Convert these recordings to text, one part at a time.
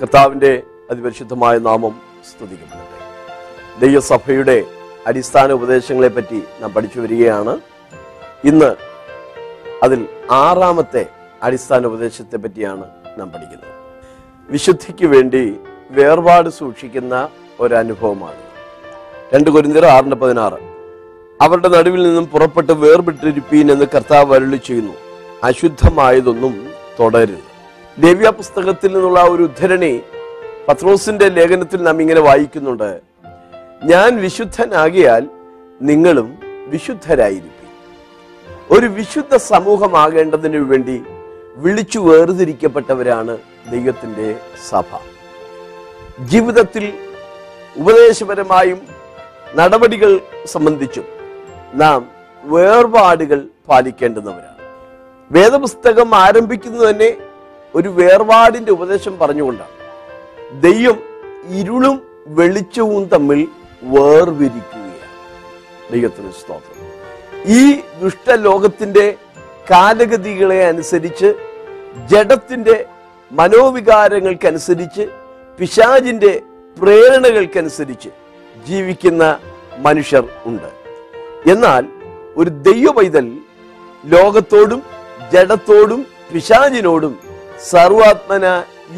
കർത്താവിൻ്റെ അതിപരിശുദ്ധമായ നാമം സ്തുതിക്കപ്പെടട്ടെ ദൈവസഭയുടെ അടിസ്ഥാന ഉപദേശങ്ങളെപ്പറ്റി നാം പഠിച്ചു വരികയാണ് ഇന്ന് അതിൽ ആറാമത്തെ അടിസ്ഥാന ഉപദേശത്തെ പറ്റിയാണ് നാം പഠിക്കുന്നത് വിശുദ്ധിക്ക് വേണ്ടി വേർപാട് സൂക്ഷിക്കുന്ന ഒരനുഭവമാണ് രണ്ട് കുരിന്തിർ ആറിന് പതിനാറ് അവരുടെ നടുവിൽ നിന്നും പുറപ്പെട്ട് വേർപെട്ടിരിപ്പീൻ എന്ന് കർത്താവ് അരുളി ചെയ്യുന്നു അശുദ്ധമായതൊന്നും തുടരുന്നു ദേവ്യ പുസ്തകത്തിൽ നിന്നുള്ള ഒരു ഉദ്ധരണി പത്രോസിന്റെ ലേഖനത്തിൽ നാം ഇങ്ങനെ വായിക്കുന്നുണ്ട് ഞാൻ വിശുദ്ധനാകിയാൽ നിങ്ങളും വിശുദ്ധരായിരിക്കും ഒരു വിശുദ്ധ സമൂഹമാകേണ്ടതിനു വേണ്ടി വിളിച്ചു വേർതിരിക്കപ്പെട്ടവരാണ് ദൈവത്തിൻ്റെ സഭ ജീവിതത്തിൽ ഉപദേശപരമായും നടപടികൾ സംബന്ധിച്ചും നാം വേർപാടുകൾ പാലിക്കേണ്ടുന്നവരാണ് വേദപുസ്തകം ആരംഭിക്കുന്നത് തന്നെ ഒരു വേർപാടിന്റെ ഉപദേശം പറഞ്ഞുകൊണ്ടാണ് ദൈവം ഇരുളും വെളിച്ചവും തമ്മിൽ വേർവിരിക്കുകയാണ് ദൈവത്തിന് സ്തോത്രം ഈ ദുഷ്ടലോകത്തിന്റെ കാലഗതികളെ അനുസരിച്ച് ജഡത്തിൻ്റെ മനോവികാരങ്ങൾക്കനുസരിച്ച് പിശാജിന്റെ പ്രേരണകൾക്കനുസരിച്ച് ജീവിക്കുന്ന മനുഷ്യർ ഉണ്ട് എന്നാൽ ഒരു ദൈവപൈതൽ ലോകത്തോടും ജഡത്തോടും പിശാജിനോടും സർവാത്മന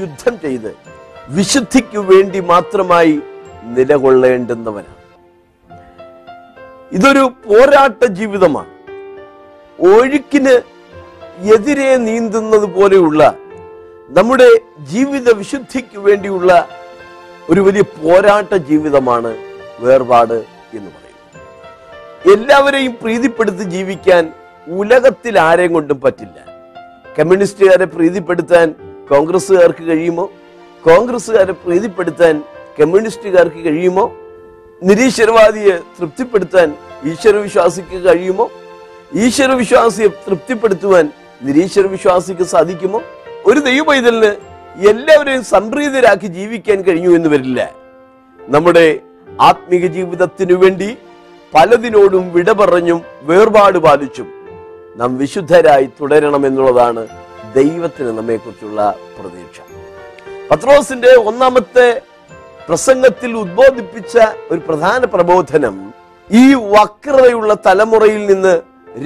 യുദ്ധം ചെയ്ത് വിശുദ്ധിക്കു വേണ്ടി മാത്രമായി നിലകൊള്ളേണ്ടുന്നവനാണ് ഇതൊരു പോരാട്ട ജീവിതമാണ് ഒഴുക്കിന് എതിരെ നീന്തുന്നത് പോലെയുള്ള നമ്മുടെ ജീവിത വിശുദ്ധിക്ക് വേണ്ടിയുള്ള ഒരു വലിയ പോരാട്ട ജീവിതമാണ് വേർപാട് എന്ന് പറയുന്നത് എല്ലാവരെയും പ്രീതിപ്പെടുത്തി ജീവിക്കാൻ ഉലകത്തിൽ ആരെയും കൊണ്ടും പറ്റില്ല കമ്മ്യൂണിസ്റ്റുകാരെ പ്രീതിപ്പെടുത്താൻ കോൺഗ്രസ്സുകാർക്ക് കഴിയുമോ കോൺഗ്രസ്സുകാരെ പ്രീതിപ്പെടുത്താൻ കമ്മ്യൂണിസ്റ്റുകാർക്ക് കഴിയുമോ നിരീശ്വരവാദിയെ തൃപ്തിപ്പെടുത്താൻ ഈശ്വരവിശ്വാസിക്ക് കഴിയുമോ ഈശ്വരവിശ്വാസിയെ തൃപ്തിപ്പെടുത്തുവാൻ നിരീശ്വരവിശ്വാസിക്ക് സാധിക്കുമോ ഒരു ദൈവപൈതലിന് എല്ലാവരെയും സംപ്രീതരാക്കി ജീവിക്കാൻ കഴിഞ്ഞു എന്ന് വരില്ല നമ്മുടെ ആത്മീക ജീവിതത്തിനു വേണ്ടി പലതിനോടും വിട പറഞ്ഞും വേർപാട് പാലിച്ചും നാം വിശുദ്ധരായി തുടരണമെന്നുള്ളതാണ് ദൈവത്തിന് നമ്മെക്കുറിച്ചുള്ള പ്രതീക്ഷ പത്രോസിന്റെ ഒന്നാമത്തെ പ്രസംഗത്തിൽ ഉദ്ബോധിപ്പിച്ച ഒരു പ്രധാന പ്രബോധനം ഈ വക്രതയുള്ള തലമുറയിൽ നിന്ന്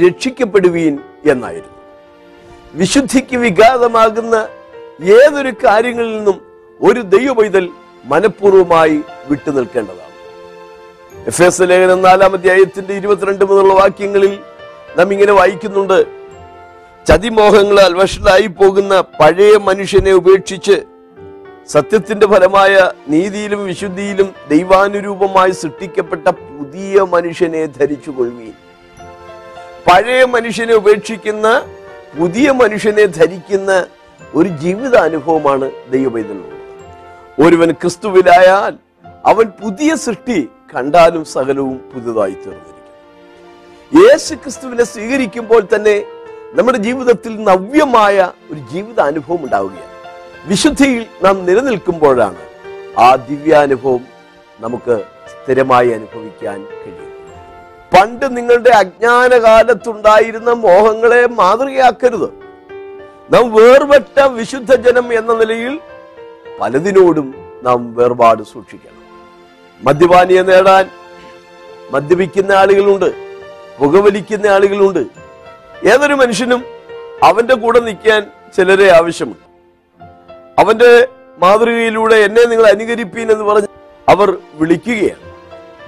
രക്ഷിക്കപ്പെടുവീൻ എന്നായിരുന്നു വിശുദ്ധിക്ക് വിഘാതമാകുന്ന ഏതൊരു കാര്യങ്ങളിൽ നിന്നും ഒരു ദൈവപൈതൽ മനഃപൂർവ്വമായി വിട്ടുനിൽക്കേണ്ടതാണ് എഫ് എസ് ലേഖനം നാലാം അധ്യായത്തിന്റെ ഇരുപത്തിരണ്ട് മുതലുള്ള വാക്യങ്ങളിൽ നാം ഇങ്ങനെ വായിക്കുന്നുണ്ട് ചതിമോഹങ്ങളാൽ വഷളായി പോകുന്ന പഴയ മനുഷ്യനെ ഉപേക്ഷിച്ച് സത്യത്തിന്റെ ഫലമായ നീതിയിലും വിശുദ്ധിയിലും ദൈവാനുരൂപമായി സൃഷ്ടിക്കപ്പെട്ട പുതിയ മനുഷ്യനെ ധരിച്ചു കൊള്ളുകയും പഴയ മനുഷ്യനെ ഉപേക്ഷിക്കുന്ന പുതിയ മനുഷ്യനെ ധരിക്കുന്ന ഒരു ജീവിതാനുഭവമാണ് ദൈവപൈതലുള്ളത് ഒരുവൻ ക്രിസ്തുവിലായാൽ അവൻ പുതിയ സൃഷ്ടി കണ്ടാലും സകലവും പുതുതായി തീർന്നു യേശു ക്രിസ്തുവിനെ സ്വീകരിക്കുമ്പോൾ തന്നെ നമ്മുടെ ജീവിതത്തിൽ നവ്യമായ ഒരു ജീവിത അനുഭവം ഉണ്ടാവുകയാണ് വിശുദ്ധിയിൽ നാം നിലനിൽക്കുമ്പോഴാണ് ആ ദിവ്യാനുഭവം നമുക്ക് സ്ഥിരമായി അനുഭവിക്കാൻ കഴിയും പണ്ട് നിങ്ങളുടെ അജ്ഞാനകാലത്തുണ്ടായിരുന്ന മോഹങ്ങളെ മാതൃകയാക്കരുത് നാം വേർപെട്ട വിശുദ്ധ ജനം എന്ന നിലയിൽ പലതിനോടും നാം വേർപാട് സൂക്ഷിക്കണം മദ്യപാനിയെ നേടാൻ മദ്യപിക്കുന്ന ആളുകളുണ്ട് പുകവലിക്കുന്ന ആളുകളുണ്ട് ഏതൊരു മനുഷ്യനും അവന്റെ കൂടെ നിൽക്കാൻ ചിലരെ ആവശ്യമുണ്ട് അവന്റെ മാതൃകയിലൂടെ എന്നെ നിങ്ങൾ അനുകരിപ്പീൻ എന്ന് പറഞ്ഞ് അവർ വിളിക്കുകയാണ്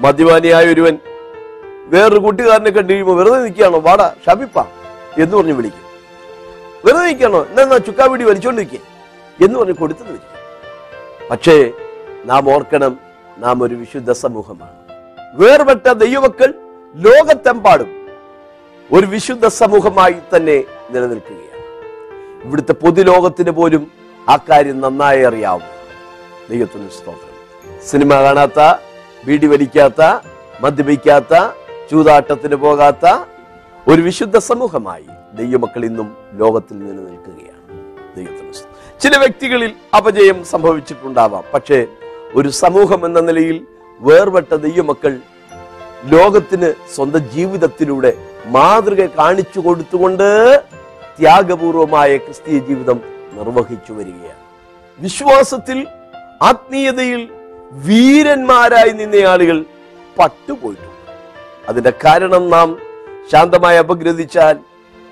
മദ്യപാനിയായ ഒരുവൻ വേറൊരു കൂട്ടുകാരനെ കണ്ടു കഴിയുമ്പോൾ വെറുതെ നിൽക്കുകയാണോ വാട ഷബിപ്പ എന്ന് പറഞ്ഞ് വിളിക്കും വെറുതെ നിൽക്കുകയാണോ എന്നാ ചുക്കാവിടി വലിച്ചോണ്ടിരിക്കുക എന്ന് പറഞ്ഞ് കൊടുത്തു പക്ഷേ നാം ഓർക്കണം നാം ഒരു വിശുദ്ധ സമൂഹമാണ് വേർപെട്ട ദൈവമക്കൾ ലോകത്തെമ്പാടും ഒരു വിശുദ്ധ സമൂഹമായി തന്നെ നിലനിൽക്കുകയാണ് ഇവിടുത്തെ പൊതുലോകത്തിന് പോലും ആ കാര്യം നന്നായി അറിയാവുന്നു ദൈവത്തിന് സ്തോത്രം സിനിമ കാണാത്ത ബീഡി വലിക്കാത്ത മദ്യപിക്കാത്ത ചൂതാട്ടത്തിന് പോകാത്ത ഒരു വിശുദ്ധ സമൂഹമായി ദൈവമക്കൾ ഇന്നും ലോകത്തിൽ നിലനിൽക്കുകയാണ് ദൈവത്തിന് ചില വ്യക്തികളിൽ അപജയം സംഭവിച്ചിട്ടുണ്ടാവാം പക്ഷേ ഒരു സമൂഹം എന്ന നിലയിൽ വേർപെട്ട ദൈവമക്കൾ ലോകത്തിന് സ്വന്തം ജീവിതത്തിലൂടെ മാതൃക കാണിച്ചു കൊടുത്തുകൊണ്ട് ത്യാഗപൂർവമായ ക്രിസ്തീയ ജീവിതം നിർവഹിച്ചു വരികയാണ് വിശ്വാസത്തിൽ ആത്മീയതയിൽ വീരന്മാരായി നിന്ന ആളുകൾ പട്ടുപോയിട്ടുണ്ട് അതിന്റെ കാരണം നാം ശാന്തമായി അപഗ്രഥിച്ചാൽ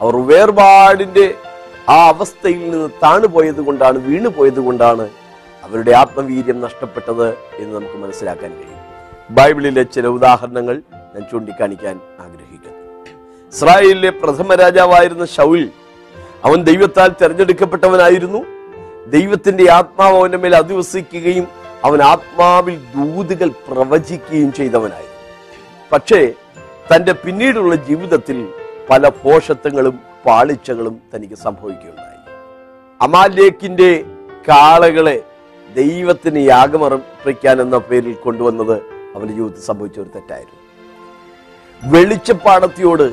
അവർ വേർപാടിന്റെ ആ അവസ്ഥയിൽ നിന്ന് താണുപോയത് കൊണ്ടാണ് വീണുപോയത് കൊണ്ടാണ് അവരുടെ ആത്മവീര്യം നഷ്ടപ്പെട്ടത് എന്ന് നമുക്ക് മനസ്സിലാക്കാൻ കഴിയും ബൈബിളിലെ ചില ഉദാഹരണങ്ങൾ ഞാൻ ചൂണ്ടിക്കാണിക്കാൻ ആഗ്രഹിക്കുന്നു ഇസ്രായേലിലെ പ്രഥമ രാജാവായിരുന്ന ഷൗൽ അവൻ ദൈവത്താൽ തിരഞ്ഞെടുക്കപ്പെട്ടവനായിരുന്നു ദൈവത്തിന്റെ ആത്മാവ് അവന്റെ മേൽ അധിവസിക്കുകയും അവൻ ആത്മാവിൽ ദൂതുകൾ പ്രവചിക്കുകയും ചെയ്തവനായിരുന്നു പക്ഷേ തന്റെ പിന്നീടുള്ള ജീവിതത്തിൽ പല പോഷത്വങ്ങളും പാളിച്ചകളും തനിക്ക് സംഭവിക്കുകയുണ്ടായി അമാലേക്കിന്റെ കാളകളെ ദൈവത്തിന് യാഗമർപ്പിക്കാൻ എന്ന പേരിൽ കൊണ്ടുവന്നത് അവൻ്റെ ജീവിതത്തിൽ സംഭവിച്ച ഒരു തെറ്റായിരുന്നു വെളിച്ചപ്പാടത്തിയോട്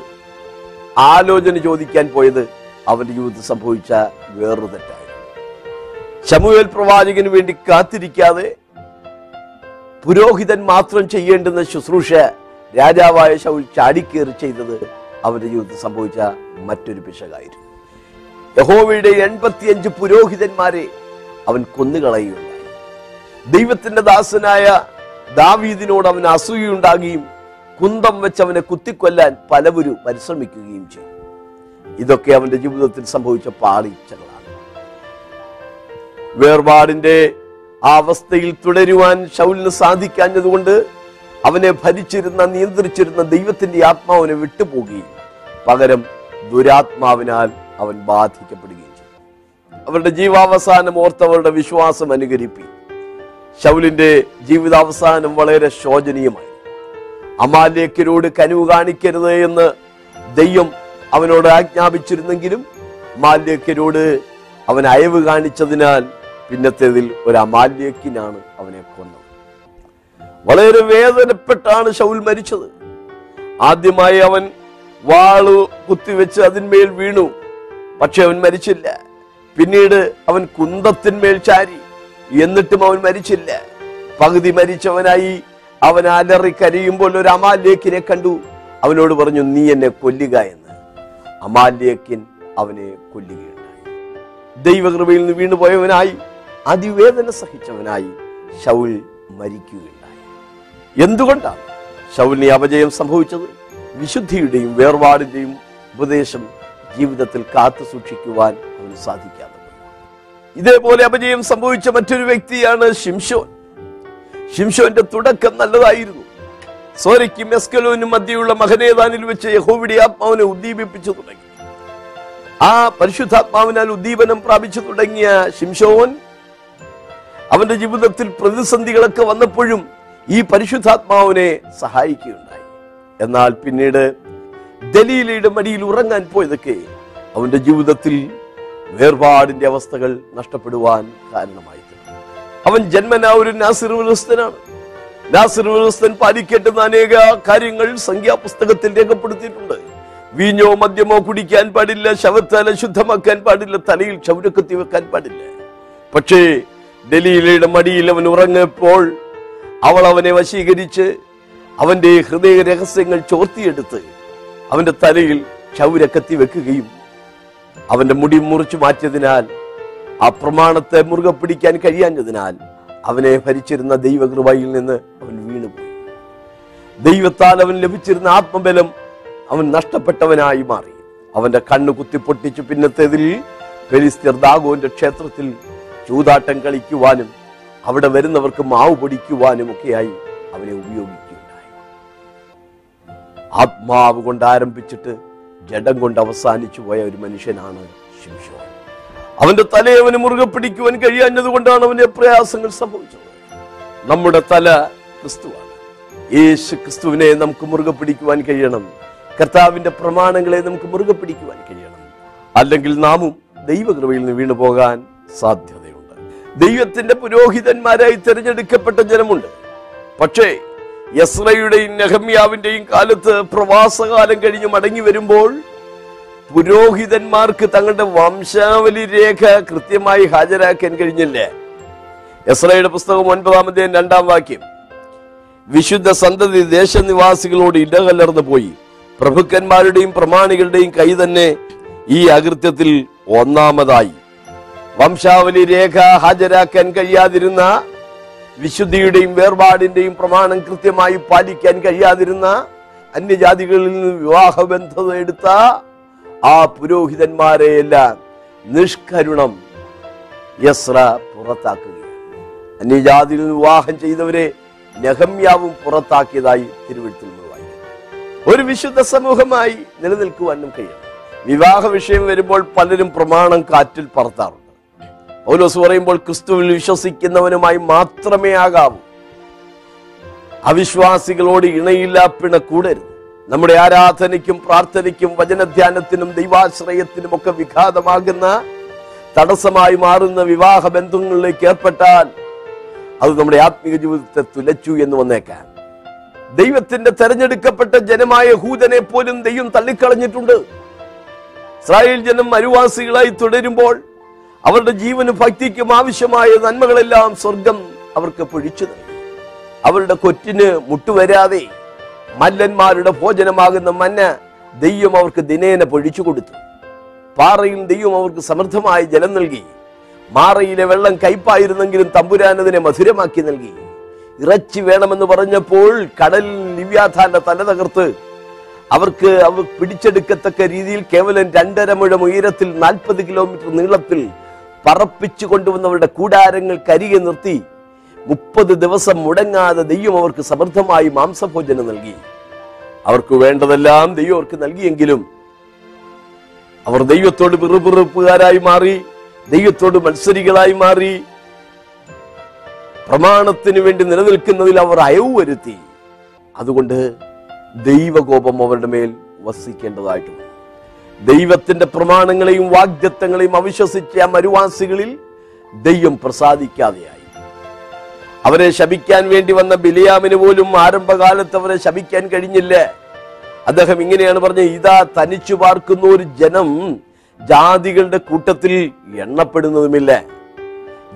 ആലോചന ചോദിക്കാൻ പോയത് അവൻ്റെ ജീവിതത്തിൽ സംഭവിച്ച വേറൊരു തെറ്റായിരുന്നു ചമുവേൽ പ്രവാചകന് വേണ്ടി കാത്തിരിക്കാതെ പുരോഹിതൻ മാത്രം ചെയ്യേണ്ടുന്ന ശുശ്രൂഷ രാജാവായ ശൗൽ ചാടിക്കേറി ചെയ്തത് അവൻ്റെ ജീവിതത്തിൽ സംഭവിച്ച മറ്റൊരു പിശകായിരുന്നു യഹോവയുടെ എൺപത്തിയഞ്ച് പുരോഹിതന്മാരെ അവൻ കൊന്നുകളയുകയുണ്ടായി ദൈവത്തിൻ്റെ ദാസനായ ദാവീദിനോട് അവന് അസൂയുണ്ടാകുകയും കുന്തം വെച്ച് അവനെ കുത്തിക്കൊല്ലാൻ പലവരും പരിശ്രമിക്കുകയും ചെയ്തു ഇതൊക്കെ അവന്റെ ജീവിതത്തിൽ സംഭവിച്ച പാളിച്ചകളാണ് വേർപാടിന്റെ ആ അവസ്ഥയിൽ തുടരുവാൻ ഷൗലിന് സാധിക്കാഞ്ഞതുകൊണ്ട് അവനെ ഭരിച്ചിരുന്ന നിയന്ത്രിച്ചിരുന്ന ദൈവത്തിന്റെ ആത്മാവിനെ വിട്ടുപോകുകയും പകരം ദുരാത്മാവിനാൽ അവൻ ബാധിക്കപ്പെടുകയും ചെയ്തു അവരുടെ ജീവാവസാനം ഓർത്തവരുടെ വിശ്വാസം അനുകരിപ്പിക്കും ഷൗലിന്റെ ജീവിതാവസാനം വളരെ ശോചനീയമായി അമാലേക്കരോട് കനിവ് കാണിക്കരുത് എന്ന് ദൈവം അവനോട് ആജ്ഞാപിച്ചിരുന്നെങ്കിലും മാല്യക്കരോട് അവൻ അയവ് കാണിച്ചതിനാൽ പിന്നത്തേതിൽ ഒരു അമാല്യക്കിനാണ് അവനെ കൊന്നത് വളരെ വേദനപ്പെട്ടാണ് ഷൗൽ മരിച്ചത് ആദ്യമായി അവൻ വാള് കുത്തിവെച്ച് അതിന്മേൽ വീണു പക്ഷെ അവൻ മരിച്ചില്ല പിന്നീട് അവൻ കുന്തത്തിന്മേൽ ചാരി എന്നിട്ടും അവൻ മരിച്ചില്ല പകുതി മരിച്ചവനായി അവൻ അലറി കരയുമ്പോൾ ഒരു അമാലേക്കിനെ കണ്ടു അവനോട് പറഞ്ഞു നീ എന്നെ കൊല്ലുക എന്ന് അമാലേക്കിൻ അവനെ കൊല്ലുകയുണ്ടായി ദൈവകൃപയിൽ നിന്ന് വീണുപോയവനായി അതിവേദന സഹിച്ചവനായി ഷൗൽ മരിക്കുകയുണ്ടായി എന്തുകൊണ്ടാണ് ഷൗലിനെ അപജയം സംഭവിച്ചത് വിശുദ്ധിയുടെയും വേർപാടിന്റെയും ഉപദേശം ജീവിതത്തിൽ കാത്തു സൂക്ഷിക്കുവാൻ അവന് സാധിക്കാം ഇതേപോലെ അപജയം സംഭവിച്ച മറ്റൊരു വ്യക്തിയാണ് ഷിംഷോൻ ഷിംഷോന്റെ തുടക്കം നല്ലതായിരുന്നു സോരയ്ക്കും എസ്കലോനും മധ്യയുള്ള മഹനേദാനിൽ വെച്ച് യഹോവിടെ ആത്മാവിനെ ഉദ്ദീപിപ്പിച്ചു തുടങ്ങി ആ പരിശുദ്ധാത്മാവിനാൽ ഉദ്ദീപനം പ്രാപിച്ചു തുടങ്ങിയ ഷിംഷോൻ അവന്റെ ജീവിതത്തിൽ പ്രതിസന്ധികളൊക്കെ വന്നപ്പോഴും ഈ പരിശുദ്ധാത്മാവിനെ സഹായിക്കുകയുണ്ടായി എന്നാൽ പിന്നീട് ദലീലയുടെ മടിയിൽ ഉറങ്ങാൻ പോയതൊക്കെ അവന്റെ ജീവിതത്തിൽ വേർപാടിന്റെ അവസ്ഥകൾ നഷ്ടപ്പെടുവാൻ കാരണമായി അവൻ ജന്മനാ ഒരു നാസിറുസ്തനാണ് നാസിറുസ്തൻ പാലിക്കേണ്ടുന്ന അനേക കാര്യങ്ങൾ സംഖ്യാപുസ്തകത്തിൽ രേഖപ്പെടുത്തിയിട്ടുണ്ട് വീഞ്ഞോ മദ്യമോ കുടിക്കാൻ പാടില്ല ശവത്താല ശുദ്ധമാക്കാൻ പാടില്ല തലയിൽ ചൗരക്കത്തി വെക്കാൻ പാടില്ല പക്ഷേ ഡൽഹിയിലെ മടിയിൽ അവൻ ഉറങ്ങിയപ്പോൾ അവൾ അവനെ വശീകരിച്ച് അവന്റെ ഹൃദയ രഹസ്യങ്ങൾ ചോർത്തിയെടുത്ത് അവന്റെ തലയിൽ ചൗരക്കത്തി വെക്കുകയും അവന്റെ മുടി മുറിച്ചു മാറ്റിയതിനാൽ ആ പ്രമാണത്തെ മുറുകെ പിടിക്കാൻ കഴിയാഞ്ഞതിനാൽ അവനെ ഭരിച്ചിരുന്ന ദൈവകൃപയിൽ നിന്ന് അവൻ വീണുപോയി ദൈവത്താൽ അവൻ ലഭിച്ചിരുന്ന ആത്മബലം അവൻ നഷ്ടപ്പെട്ടവനായി മാറി അവന്റെ കണ്ണ് പൊട്ടിച്ചു പിന്നത്തേതിൽ ഫെലിസ്തീർ ദാഗോന്റെ ക്ഷേത്രത്തിൽ ചൂതാട്ടം കളിക്കുവാനും അവിടെ വരുന്നവർക്ക് മാവ് പൊടിക്കുവാനും ഒക്കെയായി അവനെ ഉപയോഗിക്കുകയുണ്ടായി ആത്മാവ് കൊണ്ട് ആരംഭിച്ചിട്ട് ജഡം കൊണ്ട് അവസാനിച്ചു പോയ ഒരു മനുഷ്യനാണ് ശിംഷോൻ അവന്റെ തലയെ അവന് മുറുകെ പിടിക്കുവാൻ കഴിയാഞ്ഞത് കൊണ്ടാണ് അവന്റെ പ്രയാസങ്ങൾ സംഭവിച്ചത് നമ്മുടെ തല ക്രിസ്തുവാണ് യേശു ക്രിസ്തുവിനെ നമുക്ക് മുറുകെ പിടിക്കുവാൻ കഴിയണം കർത്താവിന്റെ പ്രമാണങ്ങളെ നമുക്ക് മുറുകെ പിടിക്കുവാൻ കഴിയണം അല്ലെങ്കിൽ നാമും ദൈവകൃപയിൽ നിന്ന് വീണു പോകാൻ സാധ്യതയുണ്ട് ദൈവത്തിന്റെ പുരോഹിതന്മാരായി തിരഞ്ഞെടുക്കപ്പെട്ട ജനമുണ്ട് പക്ഷേ യസ്രയുടെയും നെഹമ്യാവിന്റെയും കാലത്ത് പ്രവാസകാലം കഴിഞ്ഞ് മടങ്ങി വരുമ്പോൾ പുരോഹിതന്മാർക്ക് തങ്ങളുടെ വംശാവലി രേഖ കൃത്യമായി ഹാജരാക്കാൻ കഴിഞ്ഞില്ലേ യസ്രയുടെ പുസ്തകം ഒൻപതാമതേ രണ്ടാം വാക്യം വിശുദ്ധ സന്തതി ദേശനിവാസികളോട് ഇടകലർന്നു പോയി പ്രഭുക്കന്മാരുടെയും പ്രമാണികളുടെയും കൈ തന്നെ ഈ അകൃത്യത്തിൽ ഒന്നാമതായി വംശാവലി രേഖ ഹാജരാക്കാൻ കഴിയാതിരുന്ന വിശുദ്ധിയുടെയും വേർപാടിന്റെയും പ്രമാണം കൃത്യമായി പാലിക്കാൻ കഴിയാതിരുന്ന അന്യജാതികളിൽ നിന്ന് വിവാഹബന്ധത എടുത്ത ആ പുരോഹിതന്മാരെയെല്ലാം നിഷ്കരുണം യസ്ര പുറത്താക്കുക അന്യജാതിയിൽ നിന്ന് വിവാഹം ചെയ്തവരെ നഹമ്യാവും പുറത്താക്കിയതായി തിരുവഴുത്തിൽ നിന്ന് ഒരു വിശുദ്ധ സമൂഹമായി നിലനിൽക്കുവാനും കഴിയും വിവാഹ വിഷയം വരുമ്പോൾ പലരും പ്രമാണം കാറ്റിൽ പറത്താറുണ്ട് പൗലോസ് പറയുമ്പോൾ ക്രിസ്തുവിൽ വിശ്വസിക്കുന്നവനുമായി മാത്രമേ ആകാവൂ അവിശ്വാസികളോട് ഇണയില്ല കൂടരുത് നമ്മുടെ ആരാധനയ്ക്കും പ്രാർത്ഥനയ്ക്കും വചനധ്യാനത്തിനും ദൈവാശ്രയത്തിനും ഒക്കെ വിഘാതമാകുന്ന തടസ്സമായി മാറുന്ന വിവാഹ ബന്ധങ്ങളിലേക്ക് ഏർപ്പെട്ടാൽ അത് നമ്മുടെ ആത്മീയ ജീവിതത്തെ തുലച്ചു എന്ന് വന്നേക്കാൻ ദൈവത്തിന്റെ തെരഞ്ഞെടുക്കപ്പെട്ട ജനമായ ഹൂതനെ പോലും ദൈവം തള്ളിക്കളഞ്ഞിട്ടുണ്ട് ഇസ്രായേൽ ജനം മരുവാസികളായി തുടരുമ്പോൾ അവരുടെ ജീവനും ഭക്തിക്കും ആവശ്യമായ നന്മകളെല്ലാം സ്വർഗം അവർക്ക് പൊഴിച്ചു നൽകി അവരുടെ കൊറ്റിന് മുട്ടുവരാതെ മല്ലന്മാരുടെ ഭോജനമാകുന്ന മന്ന ദൈവം അവർക്ക് ദിനേന പൊഴിച്ചു കൊടുത്തു പാറയിൽ ദൈവം അവർക്ക് സമൃദ്ധമായ ജലം നൽകി മാറയിലെ വെള്ളം കയ്പായിരുന്നെങ്കിലും തമ്പുരാനതിനെ മധുരമാക്കി നൽകി ഇറച്ചി വേണമെന്ന് പറഞ്ഞപ്പോൾ കടലിൽ നിവ്യാഥാന്റെ തല തകർത്ത് അവർക്ക് അവർ പിടിച്ചെടുക്കത്തക്ക രീതിയിൽ കേവലം രണ്ടര മുഴം ഉയരത്തിൽ നാൽപ്പത് കിലോമീറ്റർ നീളത്തിൽ പറപ്പിച്ചു കൊണ്ടുവന്നവരുടെ കൂടാരങ്ങൾ കരികെ നിർത്തി മുപ്പത് ദിവസം മുടങ്ങാതെ ദൈവം അവർക്ക് സമൃദ്ധമായി മാംസഭോജനം നൽകി അവർക്ക് വേണ്ടതെല്ലാം ദൈവം അവർക്ക് നൽകിയെങ്കിലും അവർ ദൈവത്തോട് പിറുപിറുപ്പുകാരായി മാറി ദൈവത്തോട് മത്സരികളായി മാറി പ്രമാണത്തിന് വേണ്ടി നിലനിൽക്കുന്നതിൽ അവർ അയവ് വരുത്തി അതുകൊണ്ട് ദൈവകോപം അവരുടെ മേൽ വസിക്കേണ്ടതായിട്ടുണ്ട് ദൈവത്തിന്റെ പ്രമാണങ്ങളെയും വാഗ്ദത്തങ്ങളെയും അവിശ്വസിച്ച മരുവാസികളിൽ ദൈവം പ്രസാദിക്കാതെയായി അവരെ ശപിക്കാൻ വേണ്ടി വന്ന ബിലിയാമിന് പോലും ആരംഭകാലത്ത് അവരെ ശപിക്കാൻ കഴിഞ്ഞില്ല അദ്ദേഹം ഇങ്ങനെയാണ് പറഞ്ഞത് ഇതാ തനിച്ചു പാർക്കുന്ന ഒരു ജനം ജാതികളുടെ കൂട്ടത്തിൽ എണ്ണപ്പെടുന്നതുമില്ല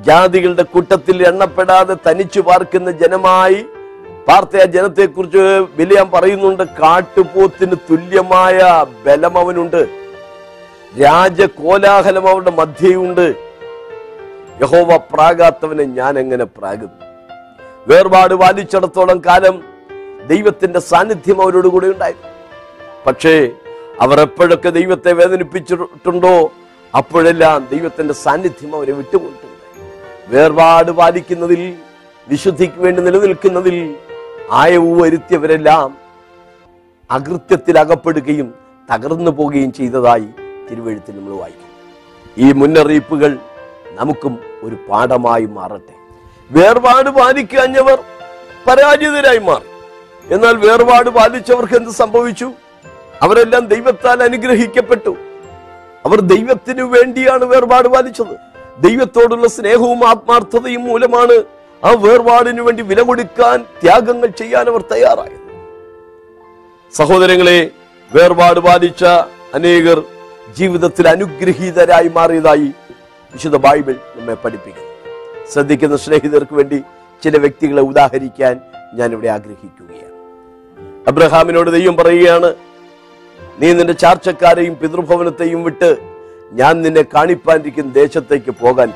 ജാതികളുടെ കൂട്ടത്തിൽ എണ്ണപ്പെടാതെ തനിച്ചു പാർക്കുന്ന ജനമായി ജനത്തെ ജനത്തെക്കുറിച്ച് വില്യം പറയുന്നുണ്ട് കാട്ടുപോത്തിന് തുല്യമായ ബലം അവനുണ്ട് രാജകോലാഹലം അവരുടെ മധ്യയുണ്ട് യഹോവ പ്രാകാത്തവനെ ഞാൻ എങ്ങനെ പ്രാകും വേർപാട് വാലിച്ചിടത്തോളം കാലം ദൈവത്തിന്റെ സാന്നിധ്യം അവരോട് കൂടെ ഉണ്ടായിരുന്നു പക്ഷേ അവർ എപ്പോഴൊക്കെ ദൈവത്തെ വേദനിപ്പിച്ചിട്ടുണ്ടോ അപ്പോഴെല്ലാം ദൈവത്തിന്റെ സാന്നിധ്യം അവരെ വിട്ടുപോയിട്ടുണ്ട് വേർപാട് പാലിക്കുന്നതിൽ വിശുദ്ധിക്ക് വേണ്ടി നിലനിൽക്കുന്നതിൽ ആയവ് വരുത്തിയവരെല്ലാം അകൃത്യത്തിൽ അകപ്പെടുകയും തകർന്നു പോവുകയും ചെയ്തതായി തിരുവഴുത്തിൽ നമ്മൾ വായിക്കും ഈ മുന്നറിയിപ്പുകൾ നമുക്കും ഒരു പാഠമായി മാറട്ടെ വേർപാട് പാലിക്കാഞ്ഞവർ പരാജിതരായി മാറി എന്നാൽ വേർപാട് പാലിച്ചവർക്ക് എന്ത് സംഭവിച്ചു അവരെല്ലാം ദൈവത്താൽ അനുഗ്രഹിക്കപ്പെട്ടു അവർ ദൈവത്തിനു വേണ്ടിയാണ് വേർപാട് പാലിച്ചത് ദൈവത്തോടുള്ള സ്നേഹവും ആത്മാർത്ഥതയും മൂലമാണ് ആ വേർപാടിനു വേണ്ടി വില കൊടുക്കാൻ ത്യാഗങ്ങൾ ചെയ്യാൻ അവർ തയ്യാറായിരുന്നു സഹോദരങ്ങളെ വേർപാട് ബാധിച്ച അനേകർ ജീവിതത്തിൽ അനുഗ്രഹീതരായി മാറിയതായി വിശുദ്ധ ബൈബിൾ നമ്മെ പഠിപ്പിക്കുന്നു ശ്രദ്ധിക്കുന്ന സ്നേഹിതർക്ക് വേണ്ടി ചില വ്യക്തികളെ ഉദാഹരിക്കാൻ ഞാൻ ഇവിടെ ആഗ്രഹിക്കുകയാണ് അബ്രഹാമിനോട് ദൈവം പറയുകയാണ് നീ നിന്റെ ചാർച്ചക്കാരെയും പിതൃഭവനത്തെയും വിട്ട് ഞാൻ നിന്നെ ഇരിക്കുന്ന ദേശത്തേക്ക് പോകാൻ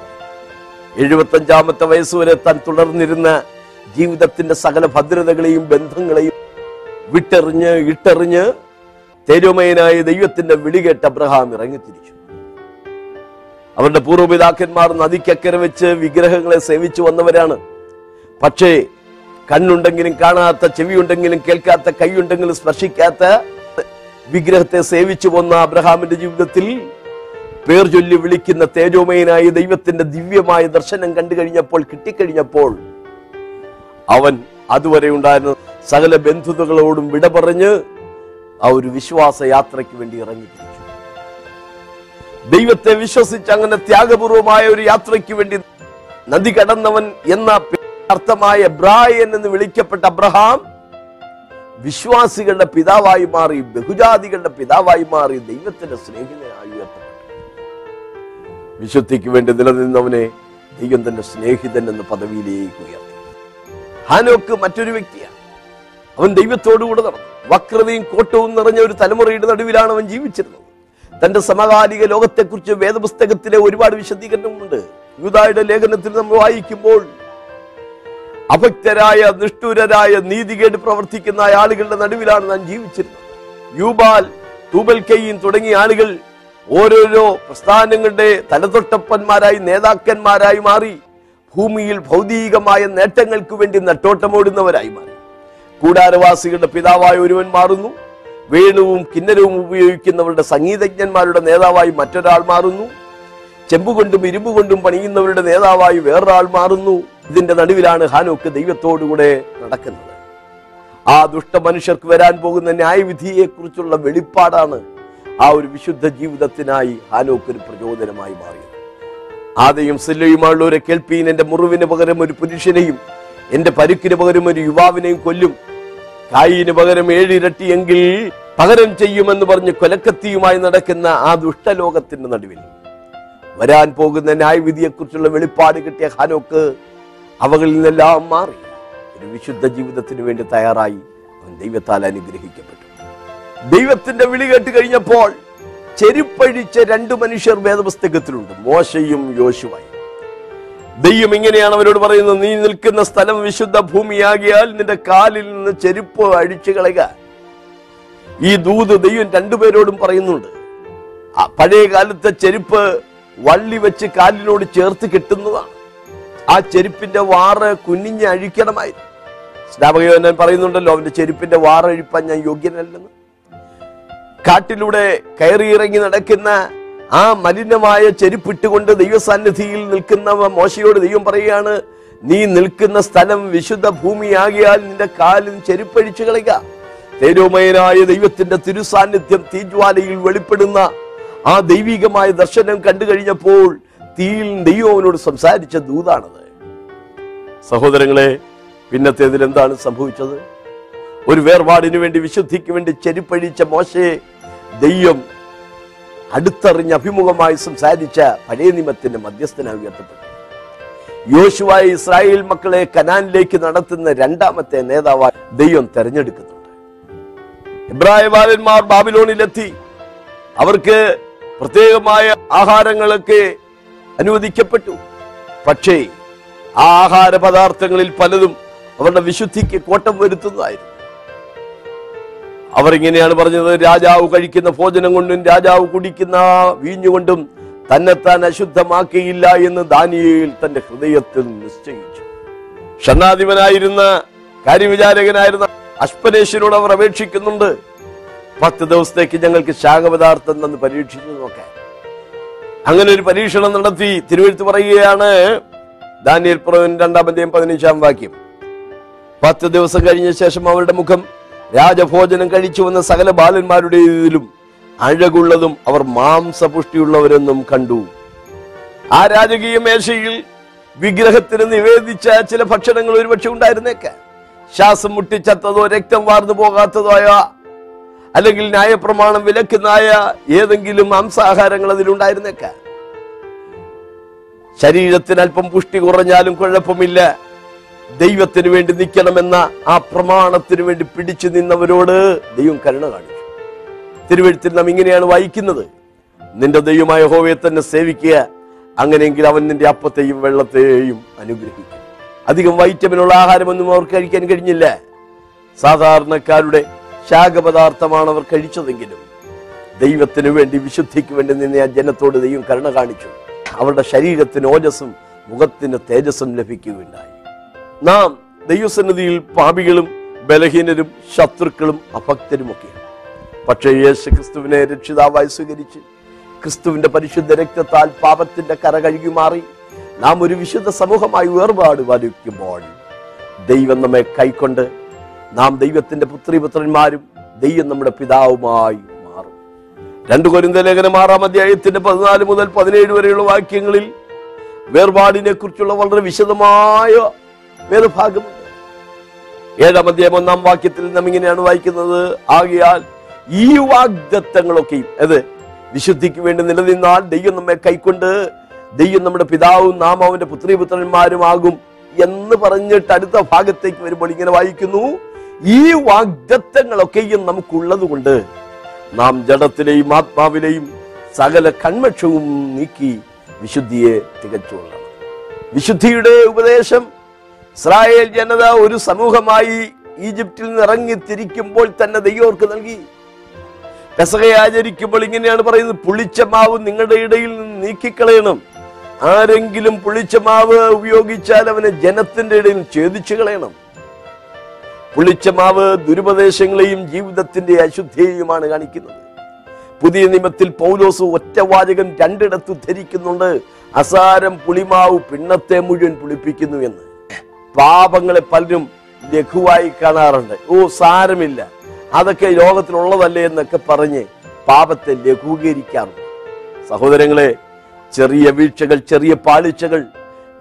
എഴുപത്തഞ്ചാമത്തെ വയസ്സുവരെ താൻ തുടർന്നിരുന്ന ജീവിതത്തിന്റെ സകല ഭദ്രതകളെയും ബന്ധങ്ങളെയും വിട്ടെറിഞ്ഞ് ഇട്ടെറിഞ്ഞ് തെരുമയനായ ദൈവത്തിന്റെ വിളികേട്ട് അബ്രഹാം ഇറങ്ങി അവരുടെ പൂർവ്വപിതാക്കന്മാർ നദിക്കക്കരെ വെച്ച് വിഗ്രഹങ്ങളെ സേവിച്ചു വന്നവരാണ് പക്ഷേ കണ്ണുണ്ടെങ്കിലും കാണാത്ത ചെവിയുണ്ടെങ്കിലും കേൾക്കാത്ത കൈയുണ്ടെങ്കിലും സ്പർശിക്കാത്ത വിഗ്രഹത്തെ സേവിച്ചു വന്ന അബ്രഹാമിന്റെ ജീവിതത്തിൽ പേർ ചൊല്ലി വിളിക്കുന്ന തേജോമയനായ ദൈവത്തിന്റെ ദിവ്യമായ ദർശനം കണ്ടു കഴിഞ്ഞപ്പോൾ കിട്ടിക്കഴിഞ്ഞപ്പോൾ അവൻ അതുവരെ ഉണ്ടായിരുന്ന സകല ബന്ധുതകളോടും വിട പറഞ്ഞ് ആ ഒരു വിശ്വാസ യാത്രയ്ക്ക് വേണ്ടി ഇറങ്ങിത്തിരിച്ചു ദൈവത്തെ വിശ്വസിച്ച് അങ്ങനെ ത്യാഗപൂർവമായ ഒരു യാത്രയ്ക്ക് വേണ്ടി നദി കടന്നവൻ എന്ന അർത്ഥമായ ബ്രായൻ എന്ന് വിളിക്കപ്പെട്ട അബ്രഹാം വിശ്വാസികളുടെ പിതാവായി മാറി ബഹുജാതികളുടെ പിതാവായി മാറി ദൈവത്തിന്റെ സ്നേഹിതനായി ഉയർത്തപ്പെട്ടു വിശുദ്ധിക്ക് വേണ്ടി നിലനിന്നവനെ ദൈവം തന്റെ സ്നേഹിതൻ എന്ന പദവിയിലേക്ക് ഉയർത്തി ഹാനോക്ക് മറ്റൊരു വ്യക്തിയാണ് അവൻ ദൈവത്തോടുകൂടെ നടന്നു വക്രതയും കോട്ടവും നിറഞ്ഞ ഒരു തലമുറയുടെ നടുവിലാണ് അവൻ ജീവിച്ചിരുന്നത് തന്റെ സമകാലിക ലോകത്തെക്കുറിച്ച് വേദപുസ്തകത്തിലെ ഒരുപാട് വിശദീകരണമുണ്ട് യൂതായുടെ ലേഖനത്തിൽ നമ്മൾ വായിക്കുമ്പോൾ അഭക്തരായ നിഷ്ഠൂരരായ നീതികേട് പ്രവർത്തിക്കുന്ന ആളുകളുടെ നടുവിലാണ് ഞാൻ ജീവിച്ചിരുന്നത് യൂബാൽ തൂബൽ കയ്യും തുടങ്ങിയ ആളുകൾ ഓരോരോ പ്രസ്ഥാനങ്ങളുടെ തലതൊട്ടപ്പന്മാരായി നേതാക്കന്മാരായി മാറി ഭൂമിയിൽ ഭൗതികമായ നേട്ടങ്ങൾക്ക് വേണ്ടി നെട്ടോട്ടമോടുന്നവരായി മാറി കൂടാരവാസികളുടെ പിതാവായ ഒരുവൻ മാറുന്നു വേണുവും കിന്നരവും ഉപയോഗിക്കുന്നവരുടെ സംഗീതജ്ഞന്മാരുടെ നേതാവായി മറ്റൊരാൾ മാറുന്നു ചെമ്പുകൊണ്ടും ഇരുമ്പ് കൊണ്ടും പണിയുന്നവരുടെ നേതാവായി വേറൊരാൾ മാറുന്നു ഇതിന്റെ നടുവിലാണ് ഹാനോക്ക് ദൈവത്തോടുകൂടെ നടക്കുന്നത് ആ ദുഷ്ട മനുഷ്യർക്ക് വരാൻ പോകുന്ന ന്യായവിധിയെക്കുറിച്ചുള്ള വെളിപ്പാടാണ് ആ ഒരു വിശുദ്ധ ജീവിതത്തിനായി ഹാനോക്ക് ഒരു പ്രചോദനമായി മാറിയത് ആദ്യം സില്ലയുമായുള്ള ഒരു എന്റെ മുറിവിന് പകരം ഒരു പുരുഷനെയും എൻ്റെ പരുക്കിന് പകരം ഒരു യുവാവിനെയും കൊല്ലും കായിന് പകരം ഏഴിരട്ടിയെങ്കിൽ പകരം ചെയ്യുമെന്ന് പറഞ്ഞ് കൊലക്കത്തിയുമായി നടക്കുന്ന ആ ദുഷ്ടലോകത്തിന്റെ നടുവിൽ വരാൻ പോകുന്ന ന്യായവിധിയെക്കുറിച്ചുള്ള വെളിപ്പാട് കിട്ടിയ ഹാനോക്ക് അവകളിൽ നിന്നെല്ലാം മാറി ഒരു വിശുദ്ധ ജീവിതത്തിന് വേണ്ടി തയ്യാറായി അവൻ ദൈവത്താൽ അനുഗ്രഹിക്കപ്പെട്ടു ദൈവത്തിന്റെ വിളി കേട്ട് കഴിഞ്ഞപ്പോൾ ചെരുപ്പഴിച്ച രണ്ട് മനുഷ്യർ വേദപുസ്തകത്തിലുണ്ട് മോശയും യോശുവായി ദൈവം ഇങ്ങനെയാണ് അവരോട് പറയുന്നത് നീ നിൽക്കുന്ന സ്ഥലം വിശുദ്ധ ഭൂമിയാകിയാൽ നിന്റെ കാലിൽ നിന്ന് ചെരുപ്പ് അഴിച്ചു കളയുക ഈ ദൂത് ദൈവം രണ്ടുപേരോടും പറയുന്നുണ്ട് പഴയ കാലത്തെ ചെരുപ്പ് വള്ളി വെച്ച് കാലിനോട് ചേർത്ത് കിട്ടുന്നതാണ് ആ ചെരുപ്പിന്റെ വാറ് കുനിഞ്ഞ് അഴിക്കണമായിരുന്നു സ്നാപകയോനൻ പറയുന്നുണ്ടല്ലോ അവന്റെ ചെരുപ്പിന്റെ വാറഴിപ്പാൻ ഞാൻ യോഗ്യനല്ലെന്ന് കാട്ടിലൂടെ കയറിയിറങ്ങി നടക്കുന്ന ആ മലിനമായ ചെരുപ്പിട്ടുകൊണ്ട് ദൈവസാന്നിധിയിൽ നിൽക്കുന്ന മോശയോട് ദൈവം പറയുകയാണ് നീ നിൽക്കുന്ന സ്ഥലം വിശുദ്ധ ഭൂമിയാകിയാൽ നിന്റെ കാലിൽ ചെരുപ്പഴിച്ചു കളയുക തേരോമയനായ ദൈവത്തിന്റെ തിരുസാന്നിധ്യം തീജ്വാലയിൽ വെളിപ്പെടുന്ന ആ ദൈവികമായ ദർശനം കണ്ടു കഴിഞ്ഞപ്പോൾ തീയിൽ ദൈവവനോട് സംസാരിച്ച ദൂതാണത് സഹോദരങ്ങളെ പിന്നത്തേതിൽ എന്താണ് സംഭവിച്ചത് ഒരു വേർപാടിനു വേണ്ടി വിശുദ്ധിക്ക് വേണ്ടി ചെരുപ്പഴിച്ച മോശയെ ദൈവം അടുത്തറിഞ്ഞ് അഭിമുഖമായി സംസാരിച്ച പഴയ നിയമത്തിന്റെ മധ്യസ്ഥനായി ഉയർത്തപ്പെട്ടു യോശുവ ഇസ്രായേൽ മക്കളെ കനാനിലേക്ക് നടത്തുന്ന രണ്ടാമത്തെ നേതാവായി ദൈവം തെരഞ്ഞെടുക്കുന്നുണ്ട് ഇബ്രാഹിം ബാലന്മാർ ബാബിലോണിലെത്തി അവർക്ക് പ്രത്യേകമായ ആഹാരങ്ങളൊക്കെ അനുവദിക്കപ്പെട്ടു പക്ഷേ ആ ആഹാര പദാർത്ഥങ്ങളിൽ പലതും അവരുടെ വിശുദ്ധിക്ക് കോട്ടം വരുത്തുന്നതായിരുന്നു അവർ ഇങ്ങനെയാണ് പറഞ്ഞത് രാജാവ് കഴിക്കുന്ന ഭോജനം കൊണ്ടും രാജാവ് കുടിക്കുന്ന വീഞ്ഞുകൊണ്ടും തന്നെത്താൻ അശുദ്ധമാക്കിയില്ല എന്ന് ദാനിയയിൽ തന്റെ ഹൃദയത്തിൽ നിശ്ചയിച്ചു ഷണ്ണാധിപനായിരുന്ന കാര്യവിചാരകനായിരുന്ന അശ്വനേശ്വരോട് അവർ അപേക്ഷിക്കുന്നുണ്ട് പത്ത് ദിവസത്തേക്ക് ഞങ്ങൾക്ക് ശാഖപദാർത്ഥം തന്ന് പരീക്ഷിച്ചു നോക്കാൻ അങ്ങനെ ഒരു പരീക്ഷണം നടത്തി തിരുവഴുത്ത് പറയുകയാണ് ദാനിയൽ പ്രവൻ രണ്ടാമത്തെയും പതിനഞ്ചാം വാക്യം പത്ത് ദിവസം കഴിഞ്ഞ ശേഷം അവരുടെ മുഖം രാജഭോജനം കഴിച്ചു വന്ന സകല ബാലന്മാരുടേതിലും അഴകുള്ളതും അവർ മാംസപുഷ്ടിയുള്ളവരെന്നും കണ്ടു ആ രാജകീയ മേശയിൽ വിഗ്രഹത്തിന് നിവേദിച്ച ചില ഭക്ഷണങ്ങൾ ഒരുപക്ഷെ ഉണ്ടായിരുന്നേക്കാം ശ്വാസം മുട്ടിച്ചത്തതോ രക്തം വാർന്നു പോകാത്തതോ അല്ലെങ്കിൽ ന്യായപ്രമാണം വിലക്കുന്നതായ ഏതെങ്കിലും മാംസാഹാരങ്ങൾ അതിലുണ്ടായിരുന്നേക്കാം ശരീരത്തിന് അല്പം പുഷ്ടി കുറഞ്ഞാലും കുഴപ്പമില്ല ദൈവത്തിന് വേണ്ടി നിൽക്കണമെന്ന ആ പ്രമാണത്തിന് വേണ്ടി പിടിച്ചു നിന്നവരോട് ദൈവം കരുണ കാണിച്ചു തിരുവഴുത്തിൽ നാം ഇങ്ങനെയാണ് വായിക്കുന്നത് നിന്റെ ദൈവമായ ഹോവയെ തന്നെ സേവിക്കുക അങ്ങനെയെങ്കിൽ അവൻ നിന്റെ അപ്പത്തെയും വെള്ളത്തെയും അനുഗ്രഹിക്കും അധികം വൈറ്റമിനുള്ള ആഹാരമൊന്നും അവർ കഴിക്കാൻ കഴിഞ്ഞില്ല സാധാരണക്കാരുടെ ശാഖപദാർത്ഥമാണ് അവർ കഴിച്ചതെങ്കിലും ദൈവത്തിനു വേണ്ടി വിശുദ്ധിക്ക് വേണ്ടി നിന്ന് ആ ജനത്തോട് ദൈവം കരുണ കാണിച്ചു അവരുടെ ശരീരത്തിന് ഓജസ്സും മുഖത്തിന് തേജസ്സും ലഭിക്കുകയുണ്ടായി നാം ദൈവസന്നിധിയിൽ പാപികളും ബലഹീനരും ശത്രുക്കളും അഭക്തരുമൊക്കെയാണ് പക്ഷേ യേശു ക്രിസ്തുവിനെ രക്ഷിതാവായി സ്വീകരിച്ച് ക്രിസ്തുവിന്റെ പരിശുദ്ധ രക്തത്താൽ പാപത്തിന്റെ കര കഴുകി മാറി നാം ഒരു വിശുദ്ധ സമൂഹമായി വേർപാട് വലിക്കുമ്പോൾ ദൈവം നമ്മെ കൈക്കൊണ്ട് നാം ദൈവത്തിന്റെ പുത്രിപുത്രന്മാരും ദൈവം നമ്മുടെ പിതാവുമായി മാറും രണ്ടു കൊരിന്ത ലേഖനം ആറാം അധ്യായത്തിന്റെ പതിനാല് മുതൽ പതിനേഴ് വരെയുള്ള വാക്യങ്ങളിൽ വേർപാടിനെ കുറിച്ചുള്ള വളരെ വിശദമായ മേൽഭാഗമുണ്ട് ഏഴാം അധ്യായം ഒന്നാം വാക്യത്തിൽ നാം ഇങ്ങനെയാണ് വായിക്കുന്നത് ആകിയാൽ ഈ വാഗ്ദത്തങ്ങളൊക്കെയും അത് വിശുദ്ധിക്ക് വേണ്ടി നിലനിന്നാൽ ദെയ്യം നമ്മെ കൈക്കൊണ്ട് ദെയ്യം നമ്മുടെ പിതാവും നാം അവന്റെ പുത്രിപുത്രന്മാരുമാകും എന്ന് പറഞ്ഞിട്ട് അടുത്ത ഭാഗത്തേക്ക് വരുമ്പോൾ ഇങ്ങനെ വായിക്കുന്നു ഈ വാഗ്ദത്തങ്ങളൊക്കെയും നമുക്കുള്ളത് കൊണ്ട് നാം ജഡത്തിലെയും ആത്മാവിലെയും സകല കൺമക്ഷവും നീക്കി വിശുദ്ധിയെ തികച്ചുകൊള്ളണം വിശുദ്ധിയുടെ ഉപദേശം ഇസ്രായേൽ ജനത ഒരു സമൂഹമായി ഈജിപ്തിൽ നിന്ന് തിരിക്കുമ്പോൾ തന്നെ ദൈവർക്ക് നൽകി പെസക ആചരിക്കുമ്പോൾ ഇങ്ങനെയാണ് പറയുന്നത് പുളിച്ച മാവ് നിങ്ങളുടെ ഇടയിൽ നിന്ന് നീക്കിക്കളയണം ആരെങ്കിലും പുളിച്ച മാവ് ഉപയോഗിച്ചാൽ അവനെ ജനത്തിന്റെ ഇടയിൽ ഛേദിച്ചു കളയണം പുളിച്ച മാവ് ദുരുപദേശങ്ങളെയും ജീവിതത്തിന്റെ അശുദ്ധിയെയുമാണ് കാണിക്കുന്നത് പുതിയ നിയമത്തിൽ പൗലോസ് ഒറ്റവാചകൻ രണ്ടിടത്ത് ധരിക്കുന്നുണ്ട് അസാരം പുളിമാവ് പിണ്ണത്തെ മുഴുവൻ പുളിപ്പിക്കുന്നു എന്ന് പാപങ്ങളെ പലരും ലഘുവായി കാണാറുണ്ട് ഓ സാരമില്ല അതൊക്കെ ലോകത്തിലുള്ളതല്ലേ എന്നൊക്കെ പറഞ്ഞ് പാപത്തെ ലഘൂകരിക്കാറുണ്ട് സഹോദരങ്ങളെ ചെറിയ വീഴ്ചകൾ ചെറിയ പാളിച്ചകൾ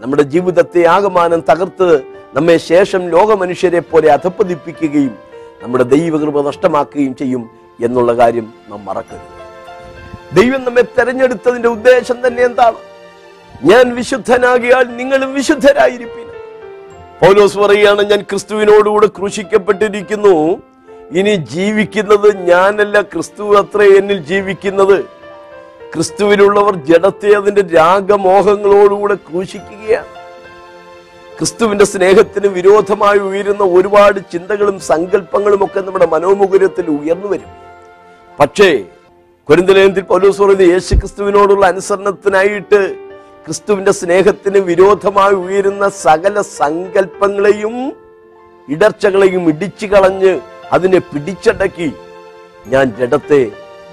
നമ്മുടെ ജീവിതത്തെ ആകമാനം തകർത്ത് നമ്മെ ശേഷം ലോകമനുഷ്യരെ പോലെ അധപ്പതിപ്പിക്കുകയും നമ്മുടെ ദൈവകൃപ നഷ്ടമാക്കുകയും ചെയ്യും എന്നുള്ള കാര്യം നാം മറക്കരുത് ദൈവം നമ്മെ തെരഞ്ഞെടുത്തതിന്റെ ഉദ്ദേശം തന്നെ എന്താണ് ഞാൻ വിശുദ്ധനാകിയാൽ നിങ്ങളും വിശുദ്ധരായിരിക്കും പൗലോസ് പറയുകയാണ് ഞാൻ ക്രിസ്തുവിനോടുകൂടെ ക്രൂശിക്കപ്പെട്ടിരിക്കുന്നു ഇനി ജീവിക്കുന്നത് ഞാനല്ല ക്രിസ്തു അത്ര എന്നിൽ ജീവിക്കുന്നത് ക്രിസ്തുവിലുള്ളവർ ജഡത്തെ അതിന്റെ രാഗമോഹങ്ങളോടുകൂടെ ക്രൂശിക്കുകയാണ് ക്രിസ്തുവിന്റെ സ്നേഹത്തിന് വിരോധമായി ഉയരുന്ന ഒരുപാട് ചിന്തകളും സങ്കല്പങ്ങളും ഒക്കെ നമ്മുടെ മനോമുകുരത്തിൽ ഉയർന്നു വരും പക്ഷേ കുരുന്തലയത്തിൽ പൗലോസ് പറയുന്നത് യേശു ക്രിസ്തുവിനോടുള്ള അനുസരണത്തിനായിട്ട് ക്രിസ്തുവിന്റെ സ്നേഹത്തിന് വിരോധമായി ഉയരുന്ന സകല സങ്കല്പങ്ങളെയും ഇടർച്ചകളെയും ഇടിച്ചു കളഞ്ഞ് അതിനെ പിടിച്ചടക്കി ഞാൻ ജഡത്തെ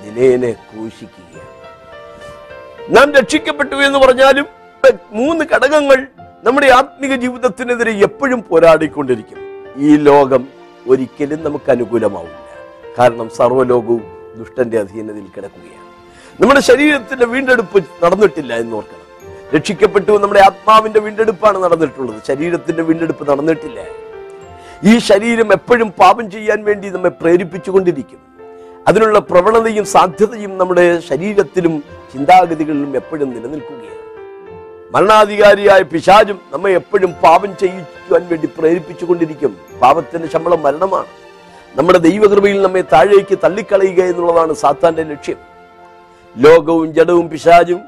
നിലയനെ ഘോഷിക്കുകയാണ് നാം രക്ഷിക്കപ്പെട്ടു എന്ന് പറഞ്ഞാലും മൂന്ന് ഘടകങ്ങൾ നമ്മുടെ ആത്മിക ജീവിതത്തിനെതിരെ എപ്പോഴും പോരാടിക്കൊണ്ടിരിക്കും ഈ ലോകം ഒരിക്കലും നമുക്ക് അനുകൂലമാവില്ല കാരണം സർവ്വലോകവും ദുഷ്ടന്റെ അധീനതയിൽ കിടക്കുകയാണ് നമ്മുടെ ശരീരത്തിന്റെ വീണ്ടെടുപ്പ് നടന്നിട്ടില്ല എന്ന് രക്ഷിക്കപ്പെട്ടു നമ്മുടെ ആത്മാവിന്റെ വീണ്ടെടുപ്പാണ് നടന്നിട്ടുള്ളത് ശരീരത്തിന്റെ വീണ്ടെടുപ്പ് നടന്നിട്ടില്ല ഈ ശരീരം എപ്പോഴും പാപം ചെയ്യാൻ വേണ്ടി നമ്മെ പ്രേരിപ്പിച്ചുകൊണ്ടിരിക്കും അതിനുള്ള പ്രവണതയും സാധ്യതയും നമ്മുടെ ശരീരത്തിലും ചിന്താഗതികളിലും എപ്പോഴും നിലനിൽക്കുകയാണ് മരണാധികാരിയായ പിശാചും നമ്മെ എപ്പോഴും പാപം ചെയ്യിക്കുവാൻ വേണ്ടി പ്രേരിപ്പിച്ചുകൊണ്ടിരിക്കും പാപത്തിന്റെ ശമ്പളം മരണമാണ് നമ്മുടെ ദൈവകൃപയിൽ നമ്മെ താഴേക്ക് തള്ളിക്കളയുക എന്നുള്ളതാണ് സാത്താന്റെ ലക്ഷ്യം ലോകവും ജഡവും പിശാചും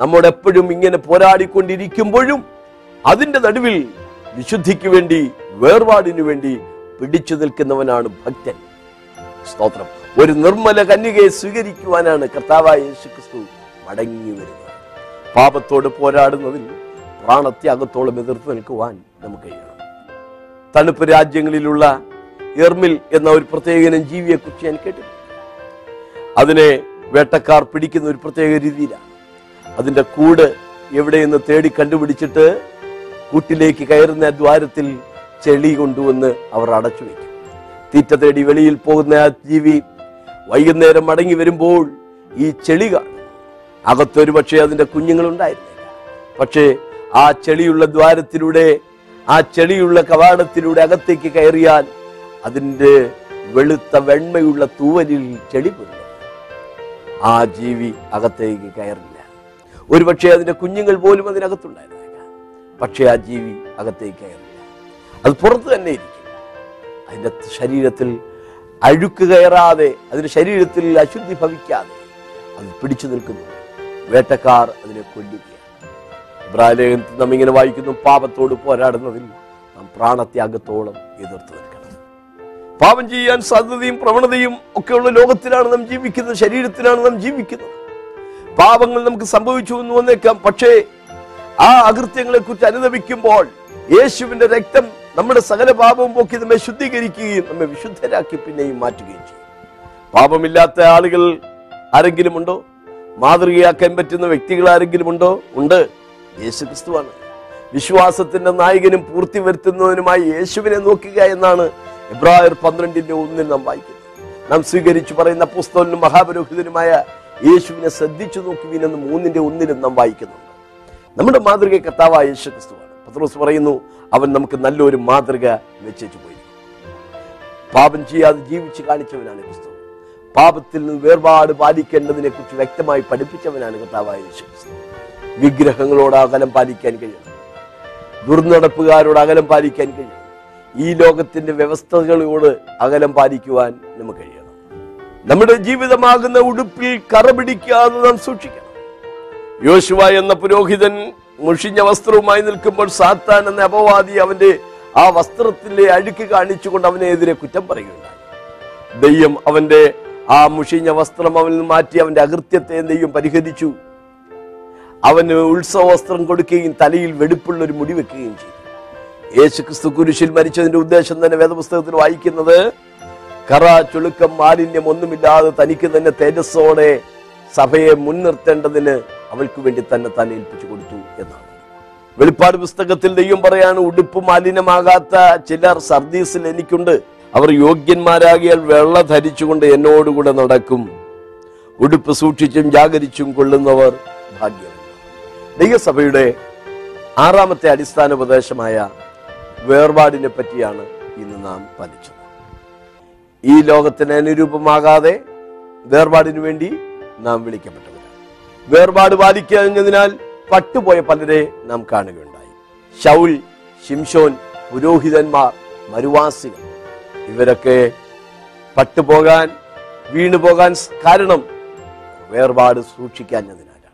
നമ്മോട് എപ്പോഴും ഇങ്ങനെ പോരാടിക്കൊണ്ടിരിക്കുമ്പോഴും അതിന്റെ നടുവിൽ വിശുദ്ധിക്ക് വേണ്ടി വേർപാടിനു വേണ്ടി പിടിച്ചു നിൽക്കുന്നവനാണ് ഭക്തൻ സ്തോത്രം ഒരു നിർമ്മല കന്യകയെ സ്വീകരിക്കുവാനാണ് കർത്താവായ യേശുക്രിസ്തു മടങ്ങി വരുന്നത് പാപത്തോട് പോരാടുന്നതിൽ പ്രാണത്യാഗത്തോളം എതിർത്ത് നിൽക്കുവാൻ നമുക്ക് കഴിയണം തണുപ്പ് രാജ്യങ്ങളിലുള്ള എർമിൽ എന്ന ഒരു പ്രത്യേകനം ജീവിയെക്കുറിച്ച് ഞാൻ കേട്ടിട്ടുണ്ട് അതിനെ വേട്ടക്കാർ പിടിക്കുന്ന ഒരു പ്രത്യേക രീതിയിലാണ് അതിന്റെ കൂട് എവിടെയെന്ന് തേടി കണ്ടുപിടിച്ചിട്ട് കൂട്ടിലേക്ക് കയറുന്ന ദ്വാരത്തിൽ ചെളി കൊണ്ടുവന്ന് അവർ അടച്ചു വയ്ക്കും തീറ്റ തേടി വെളിയിൽ പോകുന്ന ആ ജീവി വൈകുന്നേരം മടങ്ങി വരുമ്പോൾ ഈ ചെളി കാണും അകത്തൊരു പക്ഷേ അതിൻ്റെ കുഞ്ഞുങ്ങളുണ്ടായിരുന്നില്ല പക്ഷേ ആ ചെളിയുള്ള ദ്വാരത്തിലൂടെ ആ ചെളിയുള്ള കവാടത്തിലൂടെ അകത്തേക്ക് കയറിയാൽ അതിൻ്റെ വെളുത്ത വെണ്മയുള്ള തൂവലിൽ ചെളി പൊരുന്നു ആ ജീവി അകത്തേക്ക് കയറില്ല ഒരുപക്ഷെ അതിൻ്റെ കുഞ്ഞുങ്ങൾ പോലും അതിനകത്തുണ്ടായിരുന്നേക്കാം പക്ഷേ ആ ജീവി അകത്തേക്ക് കയറില്ല അത് പുറത്ത് തന്നെ ഇരിക്കും അതിൻ്റെ ശരീരത്തിൽ അഴുക്ക് കയറാതെ അതിൻ്റെ ശരീരത്തിൽ അശുദ്ധി ഭവിക്കാതെ അത് പിടിച്ചു നിൽക്കുന്നു വേട്ടക്കാർ അതിനെ കൊല്ലുകയാണ് ഇബ്രാഹിലേഖനത്തിൽ നാം ഇങ്ങനെ വായിക്കുന്നു പാപത്തോട് പോരാടുന്നതിൽ നാം പ്രാണത്യാഗത്തോളം എതിർത്ത് നിൽക്കണം പാപം ചെയ്യാൻ സാധ്യതയും പ്രവണതയും ഒക്കെയുള്ള ലോകത്തിലാണ് നാം ജീവിക്കുന്നത് ശരീരത്തിലാണ് നാം ജീവിക്കുന്നത് പാപങ്ങൾ നമുക്ക് സംഭവിച്ചു എന്ന് വന്നേക്കാം പക്ഷേ ആ അകൃത്യങ്ങളെ കുറിച്ച് അനുദപിക്കുമ്പോൾ യേശുവിന്റെ രക്തം നമ്മുടെ സകല പാപവും പോക്കി നമ്മെ ശുദ്ധീകരിക്കുകയും നമ്മെ വിശുദ്ധരാക്കി പിന്നെയും മാറ്റുകയും ചെയ്യും പാപമില്ലാത്ത ആളുകൾ ആരെങ്കിലും ഉണ്ടോ മാതൃകയാക്കാൻ പറ്റുന്ന വ്യക്തികൾ ആരെങ്കിലും ഉണ്ടോ ഉണ്ട് യേശു ക്രിസ്തുവാണ് വിശ്വാസത്തിന്റെ നായകനും പൂർത്തി വരുത്തുന്നതിനുമായി യേശുവിനെ നോക്കുക എന്നാണ് ഇബ്രാഹിർ പന്ത്രണ്ടിന്റെ ഒന്നിൽ നാം വായിക്കുന്നത് നാം സ്വീകരിച്ചു പറയുന്ന പുസ്തകനും മഹാപുരോഹിതനുമായ യേശുവിനെ ശ്രദ്ധിച്ചു നോക്കുവിനെന്ന് മൂന്നിന്റെ ഒന്നിലും നാം വായിക്കുന്നുണ്ട് നമ്മുടെ മാതൃക കർത്താവായ യേശു ക്രിസ്തുവാണ് പത്രോസ് പറയുന്നു അവൻ നമുക്ക് നല്ലൊരു മാതൃക വെച്ചു പോയിരിക്കും പാപം ചെയ്യാതെ ജീവിച്ച് കാണിച്ചവനാണ് ക്രിസ്തു പാപത്തിൽ നിന്ന് വേർപാട് പാലിക്കേണ്ടതിനെ കുറിച്ച് വ്യക്തമായി പഠിപ്പിച്ചവനാണ് കർത്താവായ യേശു ക്രിസ്തു വിഗ്രഹങ്ങളോട് അകലം പാലിക്കാൻ കഴിയണം ദുർനടപ്പുകാരോട് അകലം പാലിക്കാൻ കഴിയും ഈ ലോകത്തിന്റെ വ്യവസ്ഥകളോട് അകലം പാലിക്കുവാൻ നമുക്ക് കഴിയും നമ്മുടെ ജീവിതമാകുന്ന ഉടുപ്പിൽ കറപിടിക്കാതെ നാം സൂക്ഷിക്കണം യോശുവ എന്ന പുരോഹിതൻ മുഷിഞ്ഞ വസ്ത്രവുമായി നിൽക്കുമ്പോൾ സാത്താൻ എന്ന അപവാദി അവന്റെ ആ വസ്ത്രത്തിലെ അഴുക്ക് കാണിച്ചുകൊണ്ട് അവനെ കുറ്റം പറയുകയുണ്ടായി ദെയ്യം അവന്റെ ആ മുഷിഞ്ഞ വസ്ത്രം അവനിൽ നിന്ന് മാറ്റി അവന്റെ അകൃത്യത്തെ ദെയ്യം പരിഹരിച്ചു അവന് ഉത്സവ വസ്ത്രം കൊടുക്കുകയും തലയിൽ വെടുപ്പുള്ള ഒരു മുടി വെക്കുകയും ചെയ്തു യേശു ക്രിസ്തു കുരിശിൽ മരിച്ചതിന്റെ ഉദ്ദേശം തന്നെ വേദപുസ്തകത്തിൽ വായിക്കുന്നത് കറ ചുളുക്കം മാലിന്യം ഒന്നുമില്ലാതെ തനിക്ക് തന്നെ തേജസ്സോടെ സഭയെ മുൻനിർത്തേണ്ടതിന് അവൾക്ക് വേണ്ടി തന്നെ താൻ ഏൽപ്പിച്ചു കൊടുത്തു എന്നാണ് വെളിപ്പാട് പുസ്തകത്തിൽ ദൈവം പറയാണ് ഉടുപ്പ് മാലിന്യമാകാത്ത ചിലർ സർദീസിൽ എനിക്കുണ്ട് അവർ യോഗ്യന്മാരാകിയാൽ വെള്ള ധരിച്ചുകൊണ്ട് എന്നോടുകൂടെ നടക്കും ഉടുപ്പ് സൂക്ഷിച്ചും ജാഗരിച്ചും കൊള്ളുന്നവർ ഭാഗ്യം ദൈവസഭയുടെ ആറാമത്തെ അടിസ്ഥാന ഉപദേശമായ വേർപാടിനെ പറ്റിയാണ് ഇന്ന് നാം പഠിച്ചത് ഈ ലോകത്തിന് അനുരൂപമാകാതെ വേർപാടിനു വേണ്ടി നാം വിളിക്കപ്പെട്ടവർ വേർപാട് പാലിക്കുന്നതിനാൽ പട്ടുപോയ പലരെ നാം കാണുകയുണ്ടായി ഷൗൽ ശിംഷോൻ പുരോഹിതന്മാർ മരുവാസികൾ ഇവരൊക്കെ പട്ടുപോകാൻ വീണുപോകാൻ കാരണം വേർപാട് സൂക്ഷിക്കാഞ്ഞതിനാലാണ്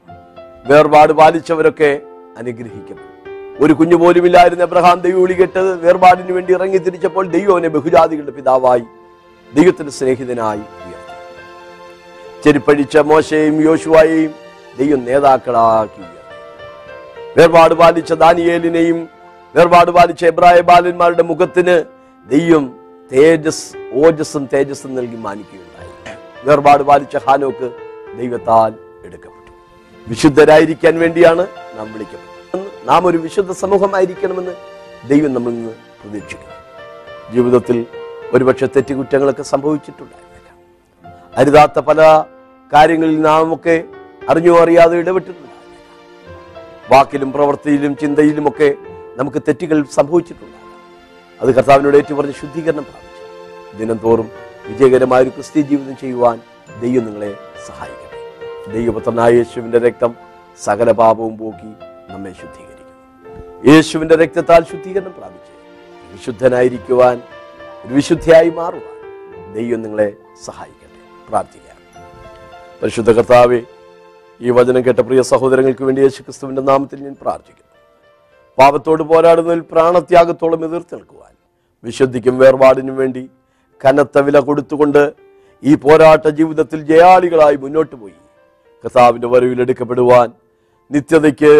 വേർപാട് പാലിച്ചവരൊക്കെ അനുഗ്രഹിക്കപ്പെടും ഒരു കുഞ്ഞു പോലുമില്ലായിരുന്നു എബ്രഹാം ദൈവം വിളി കെട്ടത് വേണ്ടി ഇറങ്ങി തിരിച്ചപ്പോൾ ദൈവം ബഹുജാതികളുടെ പിതാവായി ദൈവത്തിന്റെ സ്നേഹിതനായി ഉയർത്തി ചെരുപ്പഴിച്ച മോശയും യോശുവായെയും ദൈവം നേതാക്കളാക്കി ഉയർത്തി വേർപാട് ബാധിച്ച ദാനിയേലിനെയും വേർപാട് ബാധിച്ച എബ്രായ ബാലന്മാരുടെ മുഖത്തിന് ദെയ്യം തേജസ് ഓജസ്സും തേജസ്സും നൽകി മാനിക്കുകയുണ്ടായി വേർപാട് ബാധിച്ച ഹാനോക്ക് ദൈവത്താൽ എടുക്കപ്പെട്ടു വിശുദ്ധരായിരിക്കാൻ വേണ്ടിയാണ് നാം വിളിക്കപ്പെട്ടത് നാം ഒരു വിശുദ്ധ സമൂഹമായിരിക്കണമെന്ന് ദൈവം നമ്മൾ പ്രതീക്ഷിക്കുന്നു ജീവിതത്തിൽ ഒരുപക്ഷെ തെറ്റുകുറ്റങ്ങളൊക്കെ സംഭവിച്ചിട്ടുണ്ടായിരുന്നില്ല അരുതാത്ത പല കാര്യങ്ങളിൽ ഒക്കെ അറിഞ്ഞോ അറിയാതെ ഇടപെട്ടിട്ടുണ്ടായിരുന്നില്ല വാക്കിലും പ്രവൃത്തിയിലും ഒക്കെ നമുക്ക് തെറ്റുകൾ സംഭവിച്ചിട്ടുണ്ട് അത് കർത്താവിനോട് ഏറ്റുപറഞ്ഞ് ശുദ്ധീകരണം പ്രാപിച്ചു തോറും വിജയകരമായ ഒരു ക്രിസ്ത്യ ജീവിതം ചെയ്യുവാൻ ദൈവം നിങ്ങളെ സഹായിക്കട്ടെ ദൈവപുത്രനായ യേശുവിൻ്റെ രക്തം സകല പാപവും പോക്കി നമ്മെ ശുദ്ധീകരിക്കും യേശുവിൻ്റെ രക്തത്താൽ ശുദ്ധീകരണം പ്രാപിച്ചു വിശുദ്ധനായിരിക്കുവാൻ ഒരു വിശുദ്ധിയായി മാറുവാൻ ദൈവം നിങ്ങളെ സഹായിക്കട്ടെ പ്രാർത്ഥിക്കാം പരിശുദ്ധ കർത്താവ് ഈ വചനം കേട്ട പ്രിയ സഹോദരങ്ങൾക്ക് വേണ്ടി യേശുക്രിസ്തുവിന്റെ നാമത്തിൽ ഞാൻ പ്രാർത്ഥിക്കുന്നു പാപത്തോട് പോരാടുന്നതിൽ പ്രാണത്യാഗത്തോളം എതിർത്ത് നിൽക്കുവാൻ വിശുദ്ധിക്കും വേർപാടിനും വേണ്ടി കനത്ത വില കൊടുത്തുകൊണ്ട് ഈ പോരാട്ട ജീവിതത്തിൽ ജയാളികളായി മുന്നോട്ട് പോയി കർത്താവിൻ്റെ വരവിലെടുക്കപ്പെടുവാൻ നിത്യതയ്ക്ക്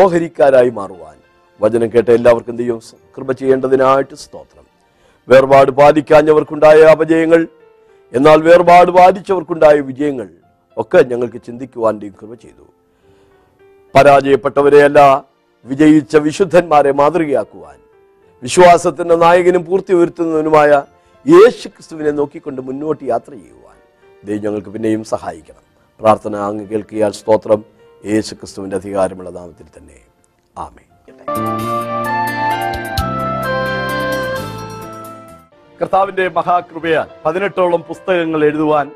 ഓഹരിക്കാരായി മാറുവാൻ വചനം കേട്ട എല്ലാവർക്കും ദൈവം കൃപ ചെയ്യേണ്ടതിനായിട്ട് സ്തോത്രം വേർപാട് പാലിക്കാഞ്ഞവർക്കുണ്ടായ അപജയങ്ങൾ എന്നാൽ വേർപാട് പാലിച്ചവർക്കുണ്ടായ വിജയങ്ങൾ ഒക്കെ ഞങ്ങൾക്ക് ചിന്തിക്കുവാൻ കൃപ ചെയ്തു പരാജയപ്പെട്ടവരെയല്ല വിജയിച്ച വിശുദ്ധന്മാരെ മാതൃകയാക്കുവാൻ വിശ്വാസത്തിൻ്റെ നായകനും പൂർത്തി വരുത്തുന്നതിനുമായ യേശു ക്രിസ്തുവിനെ നോക്കിക്കൊണ്ട് മുന്നോട്ട് യാത്ര ചെയ്യുവാൻ ദൈവം ഞങ്ങൾക്ക് പിന്നെയും സഹായിക്കണം പ്രാർത്ഥന അങ്ങ് കേൾക്കിയാൽ സ്തോത്രം യേശു ക്രിസ്തുവിൻ്റെ അധികാരമുള്ള നാമത്തിൽ തന്നെ ആമേ കർത്താവിൻ്റെ മഹാകൃപയാൽ പതിനെട്ടോളം പുസ്തകങ്ങൾ എഴുതുവാൻ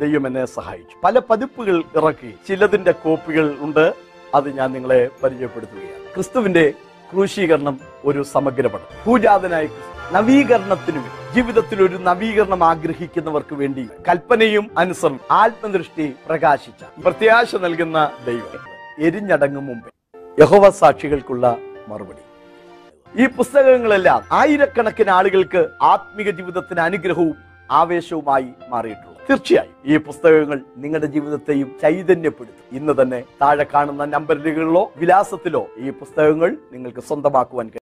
ദൈവം എന്നെ സഹായിച്ചു പല പതിപ്പുകൾ ഇറക്കി ചിലതിൻ്റെ കോപ്പികൾ ഉണ്ട് അത് ഞാൻ നിങ്ങളെ പരിചയപ്പെടുത്തുകയാണ് ക്രിസ്തുവിൻ്റെ ക്രൂശീകരണം ഒരു സമഗ്ര പൂജാതനായി നവീകരണത്തിനും നവീകരണത്തിനു ജീവിതത്തിൽ ഒരു നവീകരണം ആഗ്രഹിക്കുന്നവർക്ക് വേണ്ടി കൽപ്പനയും അനുസരണം ആത്മദൃഷ്ടി പ്രകാശിച്ച പ്രത്യാശ നൽകുന്ന ദൈവം എരിഞ്ഞടങ്ങും മുമ്പേ യഹോവ സാക്ഷികൾക്കുള്ള മറുപടി ഈ പുസ്തകങ്ങളെല്ലാം ആയിരക്കണക്കിന് ആളുകൾക്ക് ആത്മീക ജീവിതത്തിന് അനുഗ്രഹവും ആവേശവുമായി മാറിയിട്ടുള്ളൂ തീർച്ചയായും ഈ പുസ്തകങ്ങൾ നിങ്ങളുടെ ജീവിതത്തെയും ചൈതന്യപ്പെടുത്തും ഇന്ന് തന്നെ താഴെ കാണുന്ന നമ്പറുകളിലോ വിലാസത്തിലോ ഈ പുസ്തകങ്ങൾ നിങ്ങൾക്ക് സ്വന്തമാക്കുവാൻ